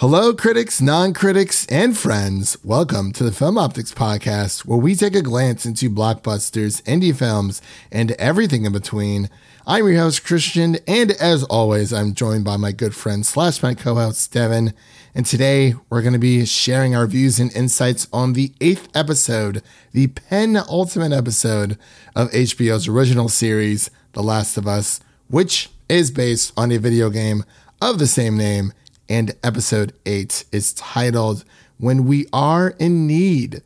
Hello, critics, non critics, and friends. Welcome to the Film Optics Podcast, where we take a glance into blockbusters, indie films, and everything in between. I'm your host, Christian, and as always, I'm joined by my good friend slash my co host, Devin. And today we're going to be sharing our views and insights on the eighth episode, the penultimate episode of HBO's original series, The Last of Us, which is based on a video game of the same name and episode 8 is titled When We Are in Need.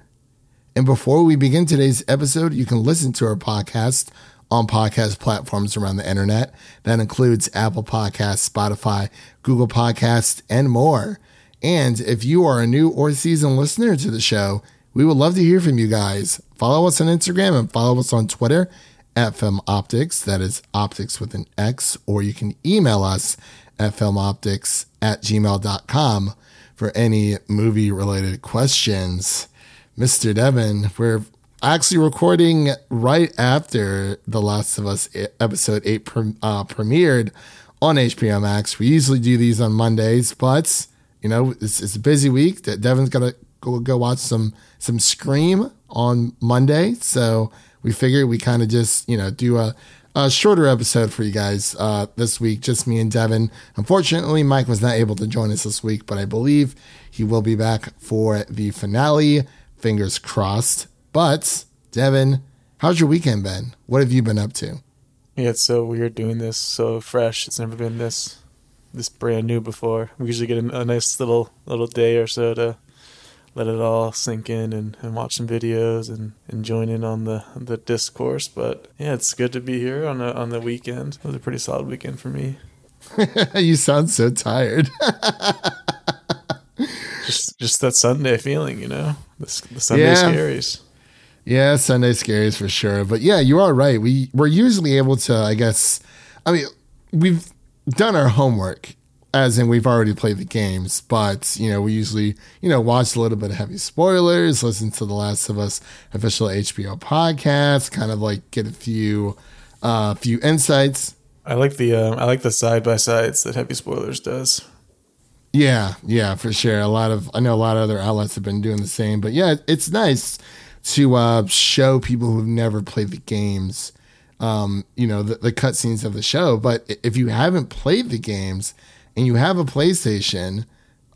And before we begin today's episode, you can listen to our podcast on podcast platforms around the internet. That includes Apple Podcasts, Spotify, Google Podcasts, and more. And if you are a new or seasoned listener to the show, we would love to hear from you guys. Follow us on Instagram and follow us on Twitter at Film Optics. That is optics with an X, or you can email us at filmoptics at gmail.com for any movie related questions. Mr. Devin, we're actually recording right after The Last of Us episode 8 uh, premiered on HBO Max. We usually do these on Mondays, but you know, it's, it's a busy week. Devin's got to go, go watch some some Scream on Monday. So we figured we kind of just, you know, do a a shorter episode for you guys uh, this week, just me and Devin. Unfortunately, Mike was not able to join us this week, but I believe he will be back for the finale. Fingers crossed. But, Devin, how's your weekend been? What have you been up to? Yeah, it's so weird doing this so fresh. It's never been this this brand new before. We usually get a, a nice little little day or so to let it all sink in and, and watch some videos and, and join in on the the discourse. But yeah, it's good to be here on the on the weekend. It was a pretty solid weekend for me. you sound so tired. just just that Sunday feeling, you know, the, the Sunday yeah. scaries. Yeah, Sunday scaries for sure. But yeah, you are right. We we're usually able to, I guess. I mean, we've done our homework as in we've already played the games, but you know, we usually, you know, watch a little bit of heavy spoilers, listen to the Last of Us official HBO podcast, kind of like get a few uh few insights. I like the um, I like the side by sides that heavy spoilers does. Yeah, yeah, for sure. A lot of I know a lot of other outlets have been doing the same, but yeah, it's nice to uh, show people who've never played the games, um, you know, the, the cutscenes of the show. But if you haven't played the games, and you have a PlayStation,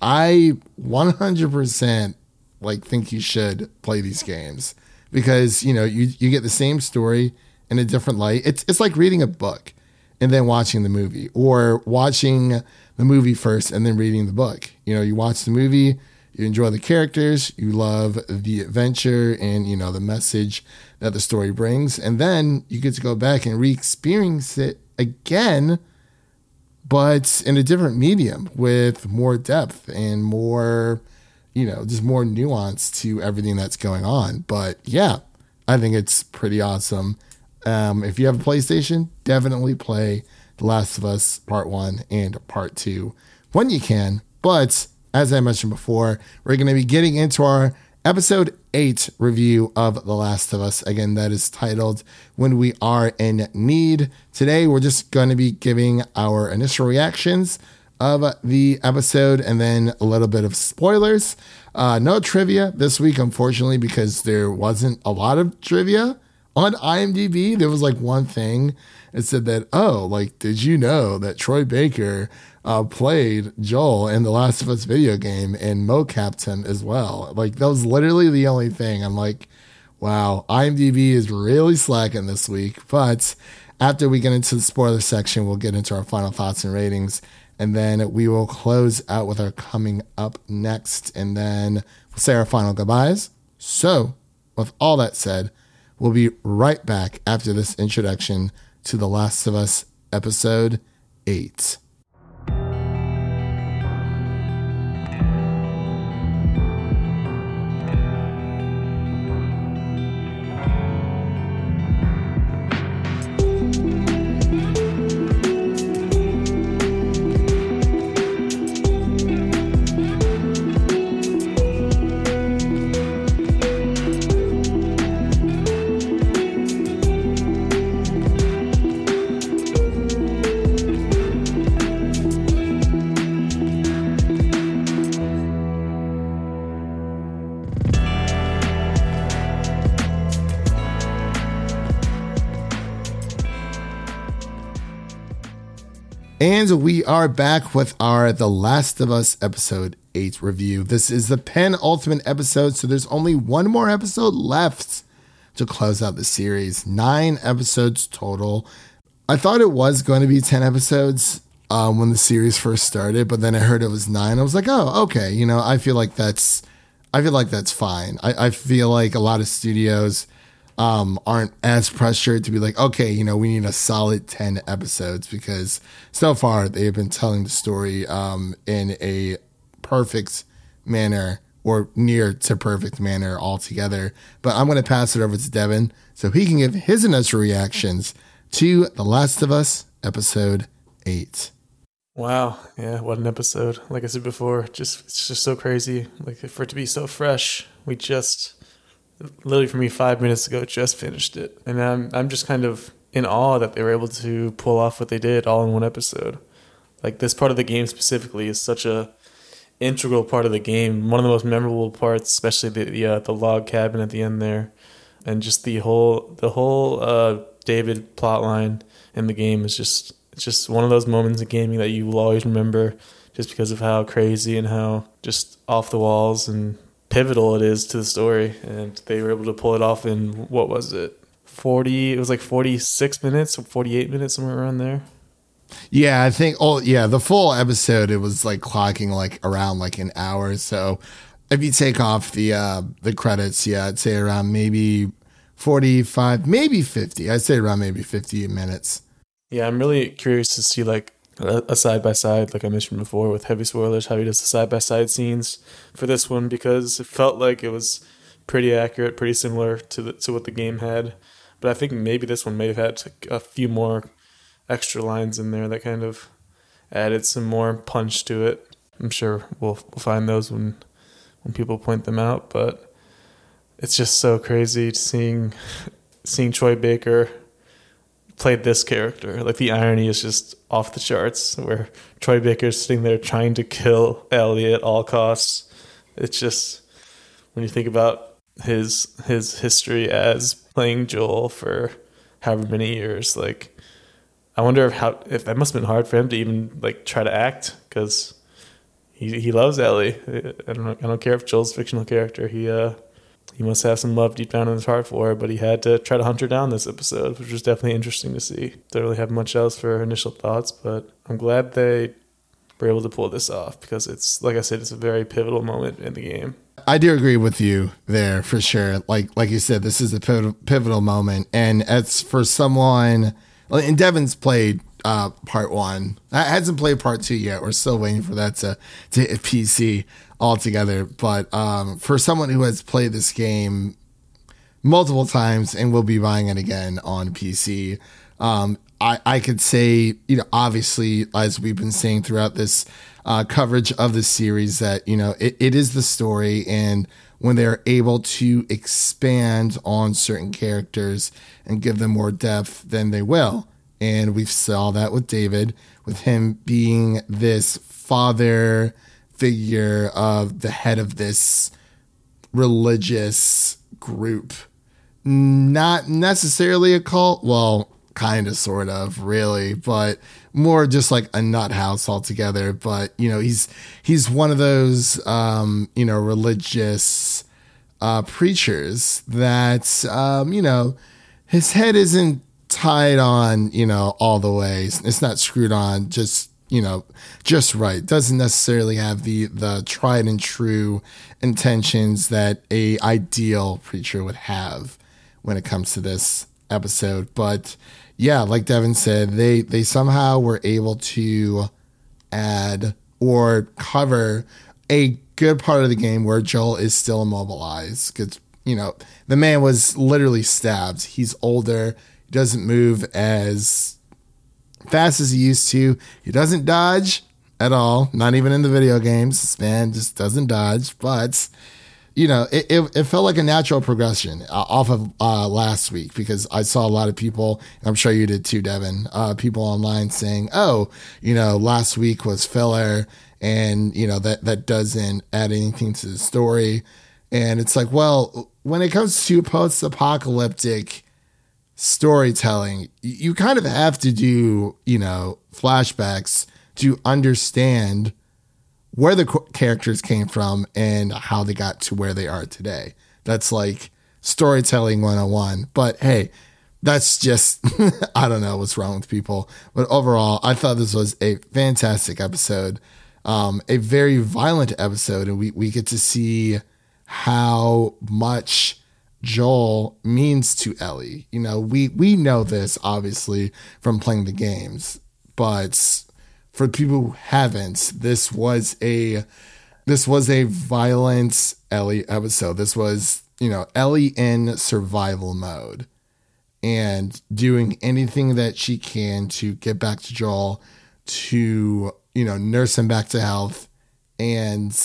I 100% like think you should play these games because you know you you get the same story in a different light. It's it's like reading a book and then watching the movie or watching the movie first and then reading the book. You know, you watch the movie, you enjoy the characters, you love the adventure and you know the message that the story brings and then you get to go back and re-experience it again but in a different medium with more depth and more, you know, just more nuance to everything that's going on. But yeah, I think it's pretty awesome. Um, if you have a PlayStation, definitely play The Last of Us Part 1 and Part 2 when you can. But as I mentioned before, we're going to be getting into our episode 8 review of The Last of Us. Again, that is titled When We Are in Need. Today, we're just going to be giving our initial reactions of the episode and then a little bit of spoilers. Uh, no trivia this week, unfortunately, because there wasn't a lot of trivia on IMDb. There was like one thing. It said that, oh, like, did you know that Troy Baker uh, played Joel in the Last of Us video game and mocapped him as well. Like that was literally the only thing. I'm like, wow, IMDb is really slacking this week. But after we get into the spoiler section, we'll get into our final thoughts and ratings. And then we will close out with our coming up next. And then we'll say our final goodbyes. So, with all that said, we'll be right back after this introduction to The Last of Us episode 8. Are back with our The Last of Us episode 8 review. This is the penultimate episode, so there's only one more episode left to close out the series. Nine episodes total. I thought it was going to be 10 episodes um, when the series first started, but then I heard it was nine. I was like, oh, okay. You know, I feel like that's, I feel like that's fine. I, I feel like a lot of studios um, aren't as pressured to be like, okay, you know, we need a solid 10 episodes because so far they've been telling the story um, in a perfect manner or near to perfect manner altogether. But I'm going to pass it over to Devin so he can give his initial reactions to The Last of Us episode 8. Wow, yeah, what an episode. Like I said before, just it's just so crazy. Like for it to be so fresh. We just literally for me 5 minutes ago just finished it. And I'm I'm just kind of in awe that they were able to pull off what they did all in one episode. Like this part of the game specifically is such a integral part of the game. One of the most memorable parts, especially the the, uh, the log cabin at the end there, and just the whole the whole uh, David plotline in the game is just just one of those moments in gaming that you will always remember just because of how crazy and how just off the walls and pivotal it is to the story. And they were able to pull it off in what was it? 40, it was like 46 minutes or 48 minutes, somewhere around there. Yeah, I think. Oh, yeah, the full episode it was like clocking like around like an hour. So if you take off the uh the credits, yeah, I'd say around maybe forty five, maybe fifty. I'd say around maybe fifty minutes. Yeah, I'm really curious to see like a side by side, like I mentioned before, with heavy spoilers, how he does the side by side scenes for this one because it felt like it was pretty accurate, pretty similar to the, to what the game had. But I think maybe this one may have had a few more extra lines in there that kind of added some more punch to it. I'm sure we'll we'll find those when when people point them out, but it's just so crazy seeing seeing Troy Baker played this character. Like the irony is just off the charts. Where Troy Baker's sitting there trying to kill Ellie at all costs. It's just when you think about his his history as playing Joel for however many years, like I wonder if how if that must have been hard for him to even like try to act because he he loves Ellie. I don't I don't care if Joel's fictional character. He uh he must have some love deep down in his heart for her, but he had to try to hunt her down this episode, which was definitely interesting to see. Don't really have much else for initial thoughts, but I'm glad they were able to pull this off because it's like I said, it's a very pivotal moment in the game. I do agree with you there for sure. Like like you said, this is a pivotal, moment, and it's for someone. And Devin's played uh, part one. I hasn't played part two yet. We're still waiting for that to to hit PC altogether. But um, for someone who has played this game multiple times and will be buying it again on PC, um, I, I could say, you know, obviously, as we've been saying throughout this uh, coverage of the series, that, you know, it, it is the story. And when they're able to expand on certain characters and give them more depth, then they will. And we saw that with David, with him being this father figure of the head of this religious group. Not necessarily a cult. Well, kind of, sort of, really, but more just like a nut house altogether. But you know, he's he's one of those um, you know religious uh, preachers that um, you know his head isn't tied on you know all the way. It's not screwed on just you know just right. Doesn't necessarily have the the tried and true intentions that a ideal preacher would have when it comes to this episode. But yeah like devin said they they somehow were able to add or cover a good part of the game where joel is still immobilized. Because you know the man was literally stabbed. He's older. He doesn't move as fast as he used to. He doesn't dodge at all, not even in the video games. This man just doesn't dodge, but you know, it, it, it, felt like a natural progression uh, off of uh, last week because I saw a lot of people, I'm sure you did too, Devin, uh, people online saying, oh, you know, last week was filler and, you know, that, that doesn't add anything to the story. And it's like, well, when it comes to post apocalyptic storytelling, you kind of have to do, you know, flashbacks to understand where the characters came from and how they got to where they are today. That's like storytelling 101. But hey, that's just, I don't know what's wrong with people. But overall, I thought this was a fantastic episode, um, a very violent episode. And we, we get to see how much Joel means to Ellie. You know, we, we know this obviously from playing the games, but for people who haven't, this was a this was a violent Ellie episode. This was, you know, Ellie in survival mode and doing anything that she can to get back to Joel, to, you know, nurse him back to health. And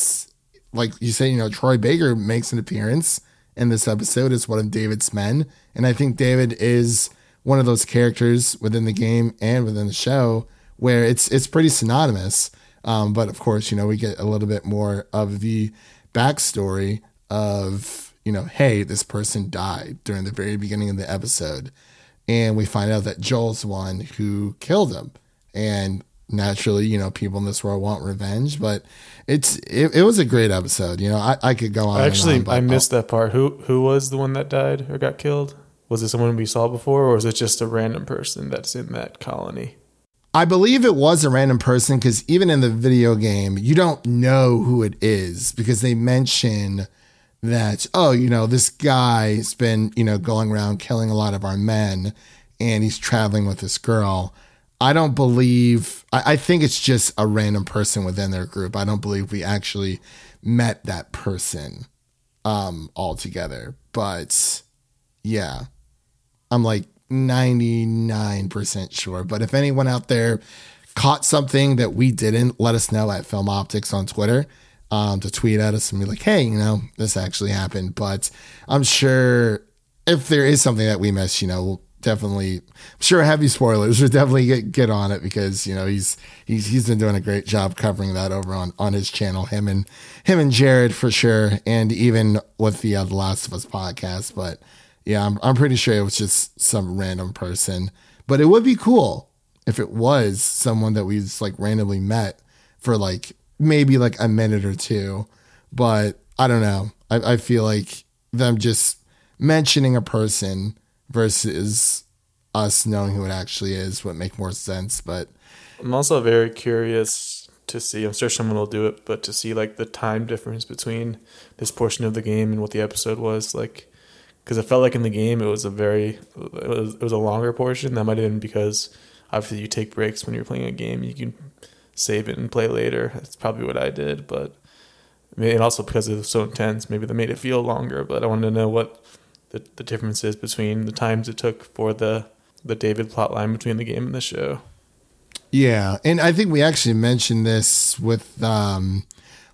like you say, you know, Troy Baker makes an appearance in this episode is one of David's men. And I think David is one of those characters within the game and within the show where it's it's pretty synonymous. Um, but of course, you know, we get a little bit more of the backstory of, you know, hey, this person died during the very beginning of the episode. And we find out that Joel's one who killed him. And naturally, you know, people in this world want revenge, but it's it, it was a great episode. You know, I, I could go on. Actually, on, I missed that part. Who who was the one that died or got killed? Was it someone we saw before, or was it just a random person that's in that colony? I believe it was a random person because even in the video game, you don't know who it is because they mention that, oh, you know, this guy's been, you know, going around killing a lot of our men and he's traveling with this girl. I don't believe, I, I think it's just a random person within their group. I don't believe we actually met that person um altogether. But yeah, I'm like, 99% sure. But if anyone out there caught something that we didn't, let us know at Film Optics on Twitter. Um, to tweet at us and be like, hey, you know, this actually happened. But I'm sure if there is something that we missed, you know, we'll definitely I'm sure heavy spoilers. We'll definitely get get on it because, you know, he's he's he's been doing a great job covering that over on, on his channel, him and him and Jared for sure, and even with the uh, The Last of Us podcast. But yeah, I'm, I'm pretty sure it was just some random person. But it would be cool if it was someone that we just like randomly met for like maybe like a minute or two. But I don't know. I, I feel like them just mentioning a person versus us knowing who it actually is would make more sense. But I'm also very curious to see. I'm sure someone will do it, but to see like the time difference between this portion of the game and what the episode was like because it felt like in the game it was a very it was, it was a longer portion. That might have been because obviously you take breaks when you're playing a game. You can save it and play later. That's probably what I did, but and also because it was so intense, maybe that made it feel longer. But I wanted to know what the the difference is between the times it took for the the David plot line between the game and the show. Yeah, and I think we actually mentioned this with um,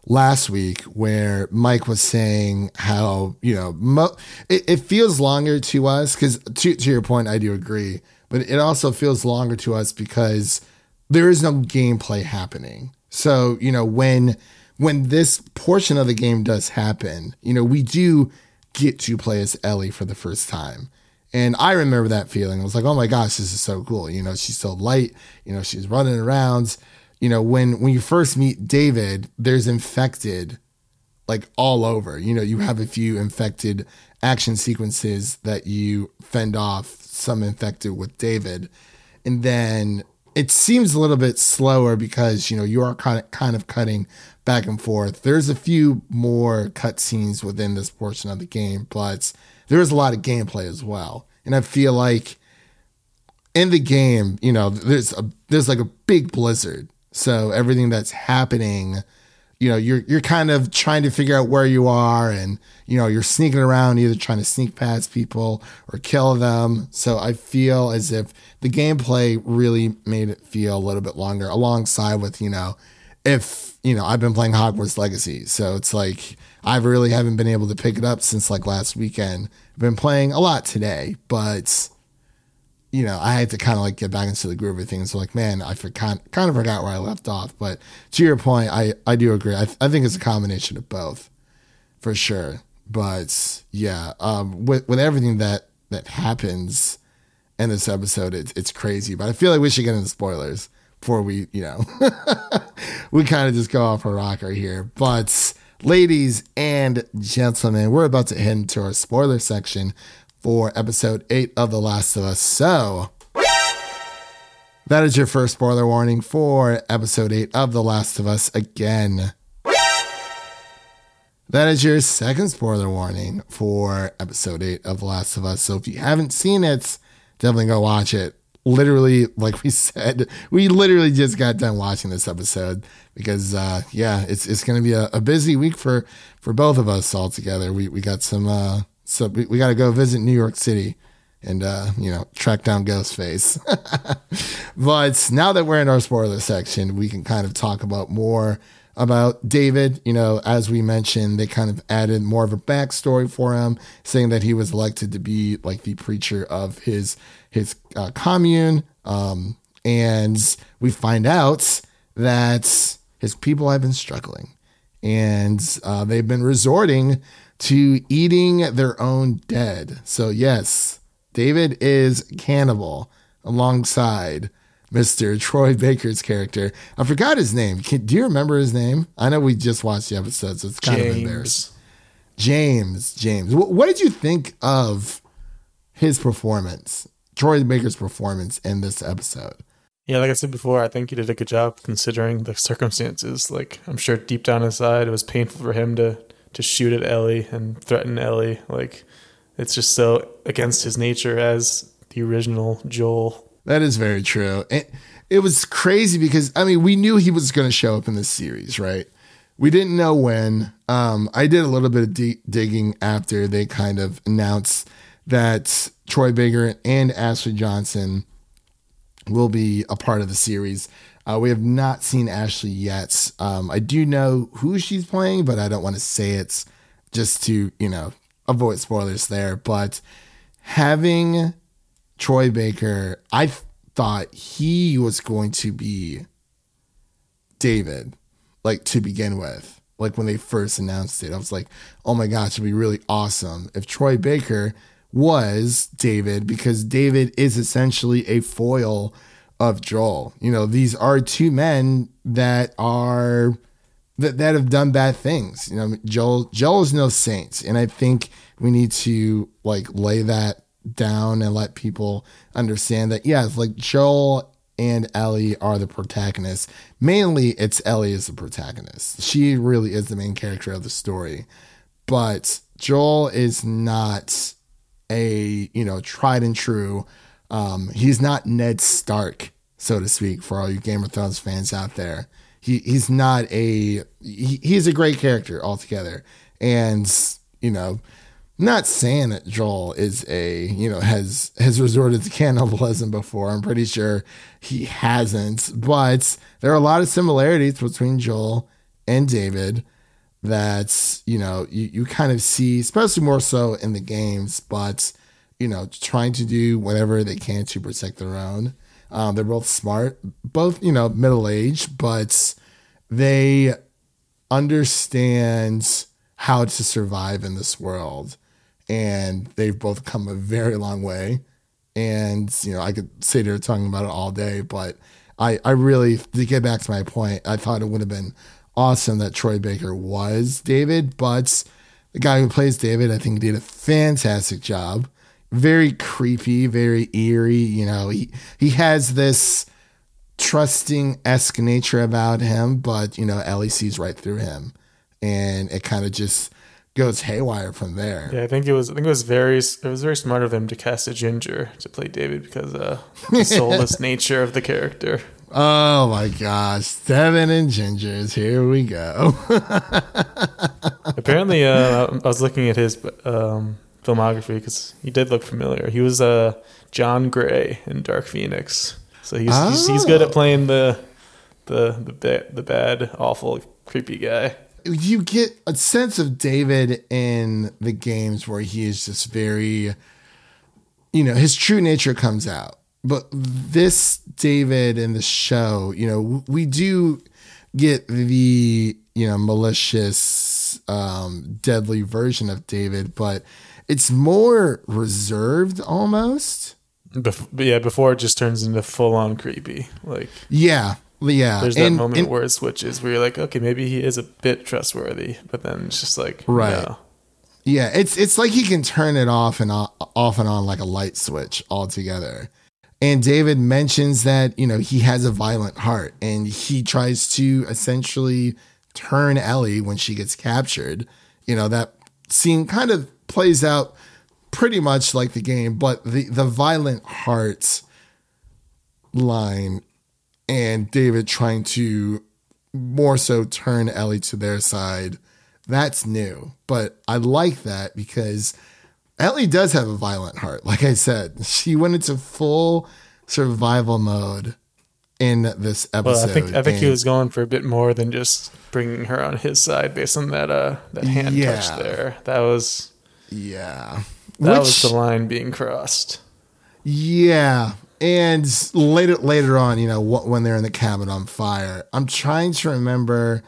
last week where Mike was saying how, you know, mo- it, it, feels longer to us because, to, to your point, I do agree, but it also feels longer to us because there is no gameplay happening. So, you know, when when this portion of the game does happen, you know, we do get to play as Ellie for the first time. And I remember that feeling. I was like, oh my gosh, this is so cool. You know, she's so light, you know, she's running around you know, when when you first meet David, there's infected like all over. You know, you have a few infected action sequences that you fend off, some infected with David. And then it seems a little bit slower because, you know, you are kind of kind of cutting back and forth. There's a few more cutscenes within this portion of the game, but there is a lot of gameplay as well. And I feel like in the game, you know, there's a there's like a big blizzard so everything that's happening, you know, you're you're kind of trying to figure out where you are and you know, you're sneaking around either trying to sneak past people or kill them. So I feel as if the gameplay really made it feel a little bit longer alongside with, you know, if, you know, I've been playing Hogwarts Legacy. So it's like I really haven't been able to pick it up since like last weekend. I've been playing a lot today, but you know, I had to kind of like get back into the groove of things. So like, man, I forgot, kind of forgot where I left off. But to your point, I, I do agree. I, I think it's a combination of both for sure. But yeah, um, with, with everything that, that happens, in this episode. It's it's crazy, but I feel like we should get into spoilers before we, you know, we kind of just go off a rocker here. But ladies and gentlemen, we're about to head into our spoiler section for episode eight of The Last of Us. So that is your first spoiler warning for episode eight of The Last of Us again. That is your second spoiler warning for episode eight of The Last of Us. So if you haven't seen it, definitely go watch it. Literally, like we said, we literally just got done watching this episode because, uh, yeah, it's it's going to be a, a, busy week for for both of us all together. We we got some, uh, so we, we got to go visit New York City and uh, you know track down Ghostface. but now that we're in our spoiler section, we can kind of talk about more about David. You know, as we mentioned, they kind of added more of a backstory for him, saying that he was elected to be like the preacher of his his uh, commune. Um, and we find out that his people have been struggling, and uh, they've been resorting to eating their own dead. So yes, David is cannibal alongside Mr. Troy Baker's character. I forgot his name. Can, do you remember his name? I know we just watched the episode, so it's kind James. of embarrassing. James, James. What, what did you think of his performance, Troy Baker's performance in this episode? Yeah, like I said before, I think he did a good job considering the circumstances. Like I'm sure deep down inside, it was painful for him to to shoot at Ellie and threaten Ellie. Like it's just so against his nature as the original Joel that is very true. It, it was crazy because I mean we knew he was going to show up in this series, right? We didn't know when. Um, I did a little bit of digging after they kind of announced that Troy Baker and Ashley Johnson will be a part of the series. Uh, we have not seen Ashley yet. Um, I do know who she's playing, but I don't want to say it just to you know avoid spoilers there. But having Troy Baker, I thought he was going to be David, like to begin with. Like when they first announced it, I was like, oh my gosh, it'd be really awesome if Troy Baker was David because David is essentially a foil of Joel. You know, these are two men that are that that have done bad things. You know, Joel Joel is no saint, and I think we need to like lay that down and let people understand that yes, like Joel and Ellie are the protagonists. Mainly, it's Ellie is the protagonist. She really is the main character of the story. But Joel is not a you know tried and true. Um, he's not Ned Stark, so to speak, for all you Game of Thrones fans out there. He he's not a he, he's a great character altogether, and you know not saying that Joel is a, you know, has has resorted to cannibalism before. I'm pretty sure he hasn't, but there are a lot of similarities between Joel and David that, you know, you, you kind of see, especially more so in the games, but, you know, trying to do whatever they can to protect their own. Um, they're both smart, both, you know, middle aged, but they understand how to survive in this world and they've both come a very long way. And you know, I could sit here talking about it all day, but I, I really to get back to my point, I thought it would have been awesome that Troy Baker was David, but the guy who plays David, I think did a fantastic job. Very creepy, very eerie. You know, he he has this trusting esque nature about him, but you know, Ellie sees right through him, and it kind of just goes haywire from there. Yeah, I think it was. I think it was very. It was very smart of him to cast a ginger to play David because uh, the soulless nature of the character. Oh my gosh, Devin and gingers, here we go. Apparently, uh, I was looking at his um, filmography because he did look familiar. He was uh, John Grey in Dark Phoenix, so he's, oh. he's he's good at playing the the the bad, the bad, awful, creepy guy you get a sense of David in the games where he is just very, you know, his true nature comes out. But this David in the show, you know, we do get the, you know, malicious, um, deadly version of David, but it's more reserved almost Bef- but yeah, before it just turns into full on creepy. Like Yeah, yeah. there's that And- moment and- where it switches, where you're like, okay, maybe he is a bit trustworthy, but then it's just like, Right. no. Yeah, it's it's like he can turn it off and on, off and on like a light switch altogether. And David mentions that, you know, he has a violent heart and he tries to essentially turn Ellie when she gets captured. You know, that scene kind of plays out pretty much like the game, but the the violent hearts line and David trying to more so turn Ellie to their side, that's new. But I like that because Ellie does have a violent heart. Like I said, she went into full survival mode in this episode. Well, I think I think he was going for a bit more than just bringing her on his side based on that uh that hand Yeah. touch there. That was yeah. that Which- was the line being crossed. Yeah. And later later on, you know, wh- when they're in the cabin on fire, I'm trying to remember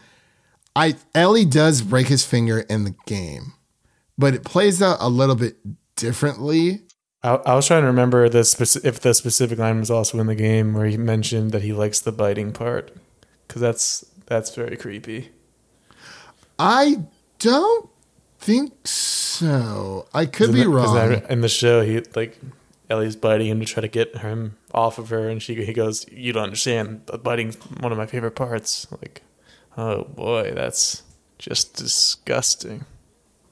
I Ellie does break his finger in the game, but it plays out a little bit differently. I, I was trying to remember the speci- if the specific line was also in the game where he mentioned that he likes the biting part because that's that's very creepy. I don't think so. I could be Isn't I- wrong. in the show, he like Ellie's biting him to try to get him off of her, and she he goes, "You don't understand. The biting's one of my favorite parts." Like, oh boy, that's just disgusting.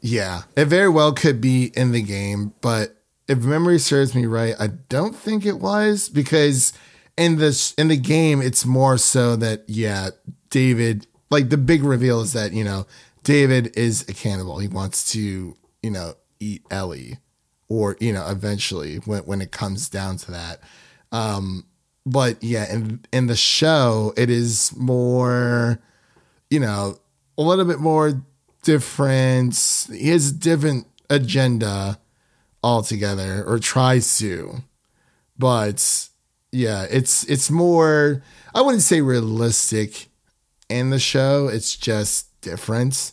Yeah, it very well could be in the game, but if memory serves me right, I don't think it was because in this in the game it's more so that yeah, David like the big reveal is that, you know, David is a cannibal. He wants to, you know, eat Ellie or, you know, eventually when when it comes down to that. Um but yeah, in in the show it is more you know, a little bit more different. He has a different agenda altogether, or tries to. But yeah, it's it's more. I wouldn't say realistic in the show. It's just different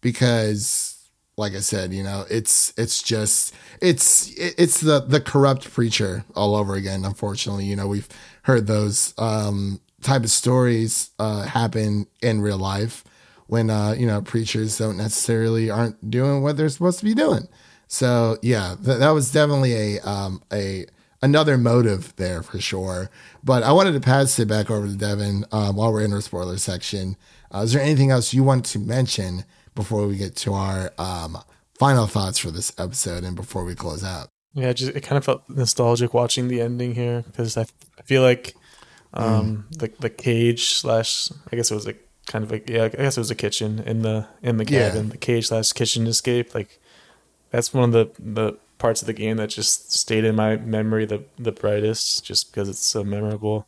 because, like I said, you know, it's it's just it's it's the the corrupt preacher all over again. Unfortunately, you know, we've heard those um, type of stories uh, happen in real life when uh, you know preachers don't necessarily aren't doing what they're supposed to be doing. So yeah, th- that was definitely a um, a another motive there for sure. But I wanted to pass it back over to Devin um, while we're in our spoiler section. Uh, is there anything else you want to mention before we get to our um, final thoughts for this episode and before we close out? Yeah, just it kind of felt nostalgic watching the ending here because I, I feel like um the the cage slash I guess it was a kind of like yeah I guess it was a kitchen in the in the Yeah. cabin the cage slash kitchen escape like that's one of the the parts of the game that just stayed in my memory the the brightest just because it's so memorable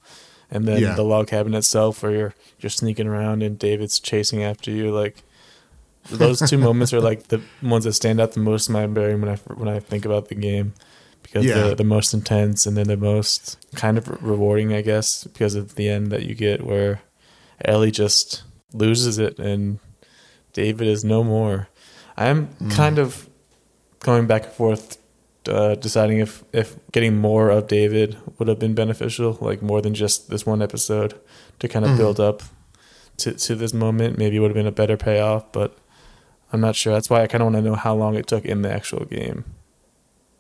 and then Yeah. the log cabin itself where you're you're sneaking around and David's chasing after you like those two moments are like the ones that stand out the most in my memory when I when I think about the game because Yeah. they're the most intense and then the most kind of rewarding, I guess, because of the end that you get where Ellie just loses it and David is no more. I'm kind of going back and forth, uh, deciding if if getting more of David would have been beneficial, like more than just this one episode, to kind of build up to to this moment. Maybe it would have been a better payoff, but I'm not sure. That's why I kind of want to know how long it took in the actual game.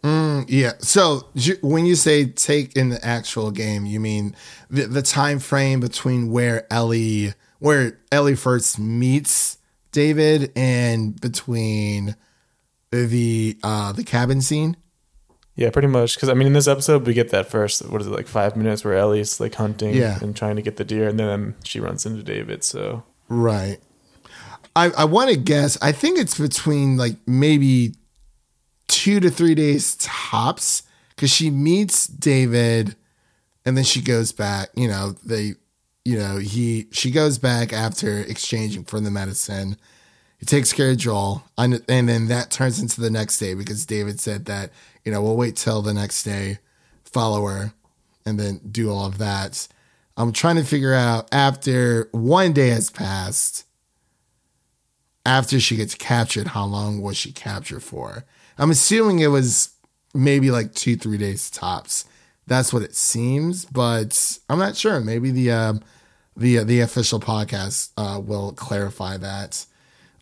Mm, yeah. So you- when you say take in the actual game, you mean the, the time frame between where Ellie, where Ellie first meets David, and between the uh the cabin scene. Yeah, pretty much. Because I mean, in this episode, we get that first. What is it like five minutes where Ellie's like hunting Yeah. and trying to get the deer, and then she runs into David. So Right. I I want to guess. I think it's between like maybe two to three days tops because she meets David, and then she goes back. You know they, you know he she goes back after exchanging for the medicine. He takes care of Joel, and, and then that turns into the next day because David said that you know we'll wait till the next day, follow her, and then do all of that. I'm trying to figure out after one day has passed, after she gets captured, how long was she captured for? I'm assuming it was maybe like two, three days tops. That's what it seems, but I'm not sure. Maybe the uh, the uh, the official podcast uh, will clarify that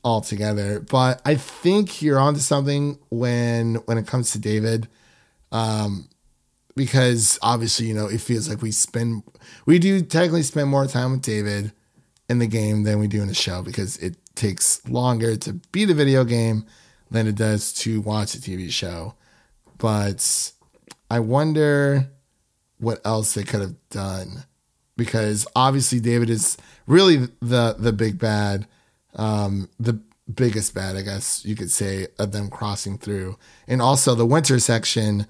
altogether. But I think you're onto something when when it comes to David, um, because obviously you know it feels like we spend we do technically spend more time with David in the game than we do in the show because it takes longer to beat a video game than it does to watch a TV show. But I wonder what else they could have done because obviously David is really the the big bad, um, the biggest bad, I guess you could say, of them crossing through, and also the winter section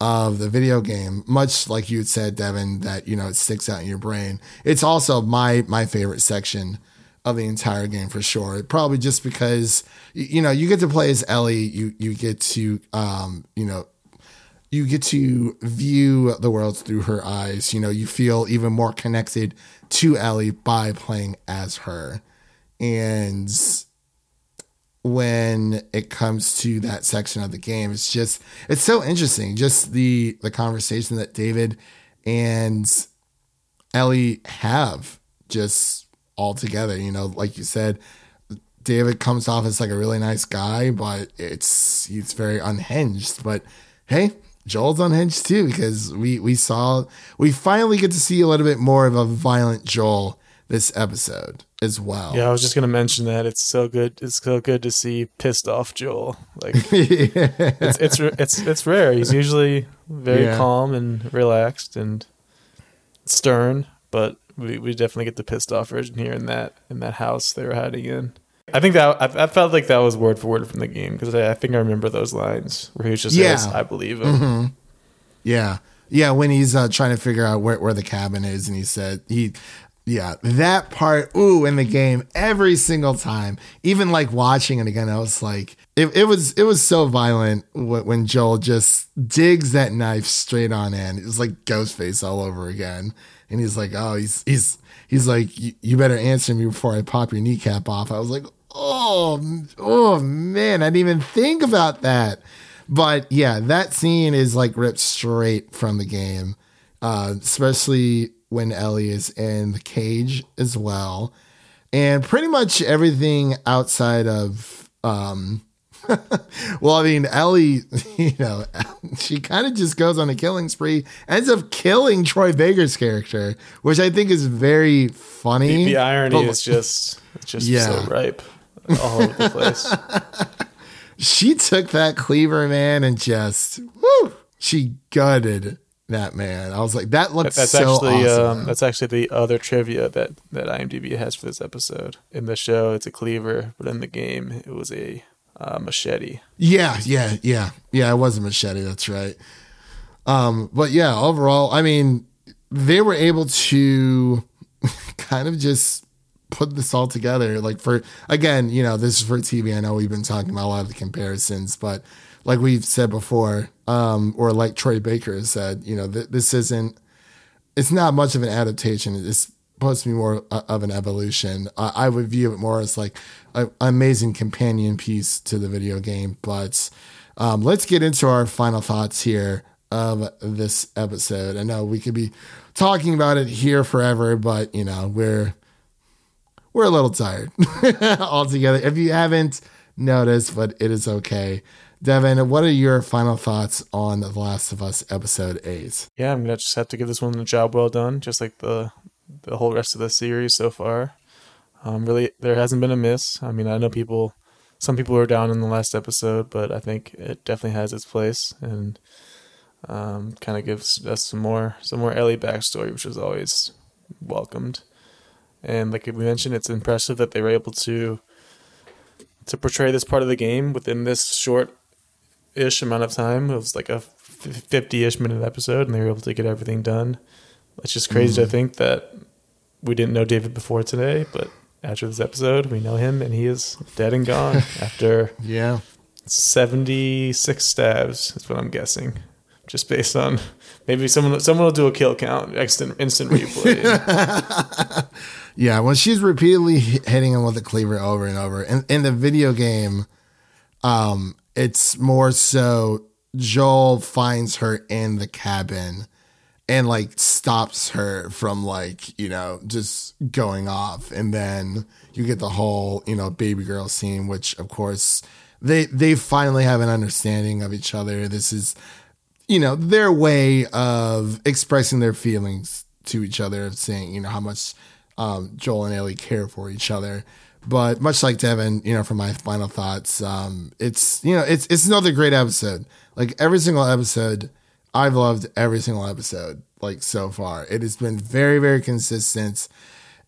of the video game, much like you had said, Devin, that you know it sticks out in your brain. It's also my my favorite section of the entire game for sure. Probably just because you know you get to play as Ellie, you you get to um, you know you get to view the world through her eyes. You know, you feel even more connected to Ellie by playing as her. And when it comes to that section of the game, it's just it's so interesting. Just the the conversation that David and Ellie have just all together. You know, like you said, David comes off as like a really nice guy, but it's he's very unhinged. But hey, Joel's unhinged too because we we saw we finally get to see a little bit more of a violent Joel this episode as well. Yeah, I was just gonna mention that it's so good. It's so good to see pissed off Joel. Like yeah. it's it's it's it's rare. He's usually very Yeah. calm and relaxed and stern, but we, we definitely get the pissed off version here in that in that house they were hiding in. I think that I, I felt like that was word for word from the game because I, I think I remember those lines where he was just Yeah. says, "I believe him." Yeah. Yeah, when he's uh, trying to figure out where, where the cabin is and he said he yeah, that part ooh in the game every single time. Even like watching it again, I was like it, it was it was so violent when Joel just digs that knife straight on in. It was like Ghostface all over again. And he's like, "Oh, he's he's he's like you, better answer me before I pop your kneecap off." I was like, "Oh, oh man, I didn't even think about that." But yeah, that scene is like ripped straight from the game, uh, especially when Ellie is in the cage as well. And pretty much everything outside of, um, well, I mean, Ellie, you know, she kind of just goes on a killing spree, ends up killing Troy Baker's character, which I think is very funny. The irony But- is just it's just Yeah. so ripe all over the place. she took that cleaver man and just woo, she gutted that man. I was like, that looks That's so actually awesome. um, that's actually the other trivia that that IMDb has for this episode. In the show, it's a cleaver, but in the game, it was a uh, machete. yeah, yeah, yeah, yeah. It was a machete. That's right. Um, but yeah, overall, I mean, they were able to kind of just put this all together. Like for again, you know, this is for TV. I know we've been talking about a lot of the comparisons, but like we've said before, um, or like Troy Baker has said, you know, th- this isn't. It's not much of an adaptation. It's supposed to be more of an evolution. I, I would view it more as like an amazing companion piece to the video game. But um, let's get into our final thoughts here of this episode. I know we could be talking about it here forever, but you know we're we're a little tired altogether. If you haven't noticed, but it is okay. Devin, what are your final thoughts on The Last of Us episode eight? Yeah, I'm gonna just have to give this one a job well done, just like the the whole rest of the series so far. Um, really, there hasn't been a miss. I mean, I know people, some people were down in the last episode, but I think it definitely has its place and um, kind of gives us some more some more Ellie backstory, which is always welcomed. And like we mentioned, it's impressive that they were able to to portray this part of the game within this short ish amount of time. It was like a 50 ish minute episode, and they were able to get everything done. It's just crazy to think that we didn't know David before today, but after this episode, we know him, and he is dead and gone after Yeah. 76 stabs, is what I'm guessing. Just based on maybe someone someone will do a kill count, instant instant replay. Yeah, when she's repeatedly hitting him with a cleaver over and over. In, in the video game, um, it's more so Joel finds her in the cabin and like stops her from like, you know, just going off. And then you get the whole, you know, baby girl scene, which of course they they finally have an understanding of each other. This is, you know, their way of expressing their feelings to each other, of saying, you know, how much um, Joel and Ellie care for each other. But much like Devin, you know, for my final thoughts, um, it's you know, it's it's another great episode. Like every single episode, I've loved every single episode like so far. It has been very very consistent,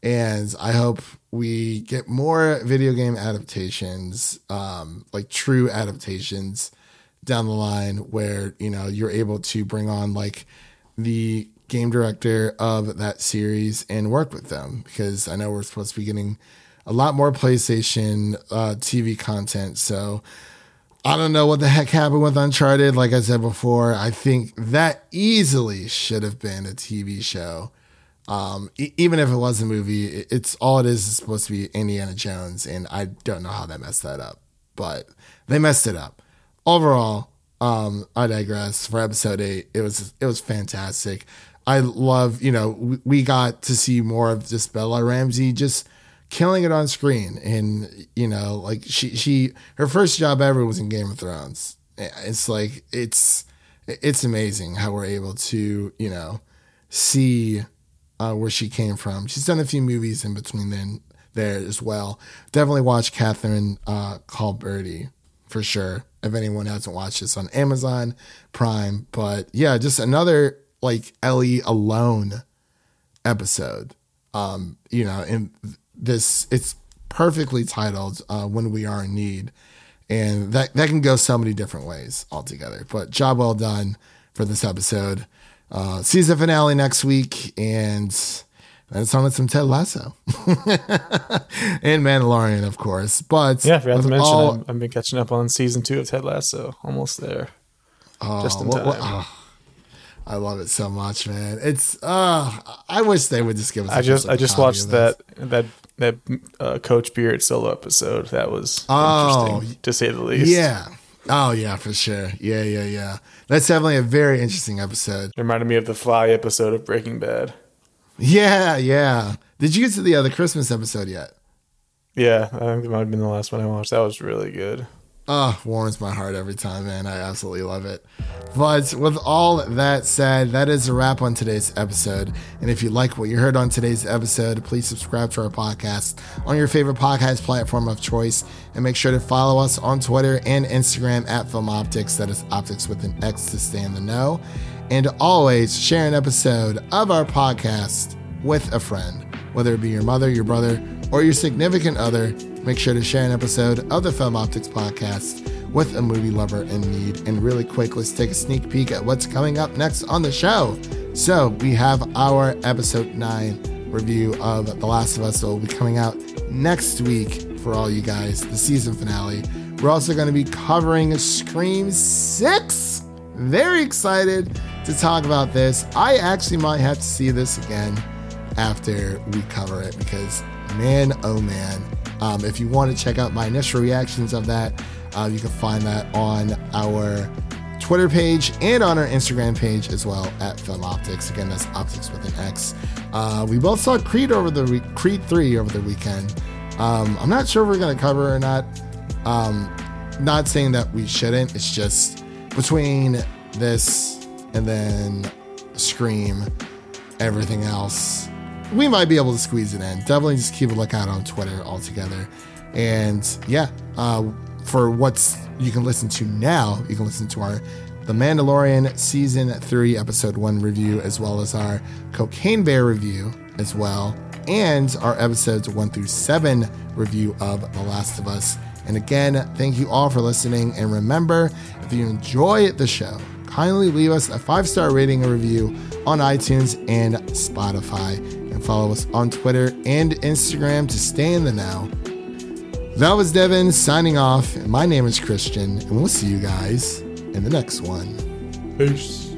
and I hope we get more video game adaptations, um, like true adaptations down the line, where you know you're able to bring on like the game director of that series and work with them because I know we're supposed to be getting a lot more PlayStation uh, TV content. So I don't know what the heck happened with Uncharted. Like I said before, I think that easily should have been a TV show. Um, e- even if it was a movie, it's all it is is supposed to be Indiana Jones, and I don't know how they messed that up, but they messed it up. Overall, um, I digress. For episode eight, it was it was fantastic. I love, you know, we, we got to see more of just Bella Ramsey just killing it on screen. And, you know, like she, she, her first job ever was in Game of Thrones. It's like, it's, it's amazing how we're able to, you know, see uh, where she came from. She's done a few movies in between then there as well. Definitely watch Catherine uh, Call Birdy for sure. If anyone hasn't watched this on Amazon Prime, but yeah, just another like Ellie alone episode. Um, you know, and this it's perfectly titled uh, "When We Are in Need," and that that can go so many different ways altogether. But job well done for this episode. Uh, season finale next week, and and it's on with some Ted Lasso and Mandalorian, of course. But yeah, I forgot to mention all, I've, I've, been catching up on season two of Ted Lasso, almost there. Oh, just in time. What, what, oh, I love it so much, man. It's uh I wish they would just give us. I just I just watched that that that uh, Coach Beard solo episode. That was oh, interesting to say the least. Yeah. Oh yeah, for sure. Yeah, yeah, yeah. That's definitely a very interesting episode. It reminded me of the Fly episode of Breaking Bad. Yeah, yeah. Did you get to the other Christmas episode yet? Yeah, I think it might have been the last one I watched. That was really good. Oh, warms my heart every time, man. I absolutely love it. But with all that said, that is a wrap on today's episode. And if you like what you heard on today's episode, please subscribe to our podcast on your favorite podcast platform of choice. And make sure to follow us on Twitter and Instagram at Film Optics. That is optics with an X to stay in the know. And always share an episode of our podcast with a friend, whether it be your mother, your brother, or your significant other make sure to share an episode of the Film Optics podcast with a movie lover in need. And really quick, let's take a sneak peek at what's coming up next on the show. So we have our episode nine review of The Last of Us that will be coming out next week for all you guys, the season finale. We're also going to be covering Scream 6. Very excited to talk about this. I actually might have to see this again after we cover it because man, oh man, um, if you want to check out my initial reactions of that, uh, you can find that on our Twitter page and on our Instagram page as well at Film Optics. Again, that's Optics with an X. Uh, we both saw Creed over the re- Creed three over the weekend. Um, I'm not sure if we're to cover or not. Um, not saying that we shouldn't. It's just between this and then Scream, everything else we might be able to squeeze it in. Definitely just keep a lookout on Twitter altogether. And yeah, uh, for what's you can listen to now, you can listen to our The Mandalorian season three, episode one review, as well as our Cocaine Bear review as well, and our episodes one through seven review of The Last of Us. And again, thank you all for listening. And remember, if you enjoy the show, kindly leave us a five star rating and review on iTunes and Spotify follow us on Twitter and Instagram to stay in the now. That was Devin signing off. My name is Christian, and we'll see you guys in the next one. Peace.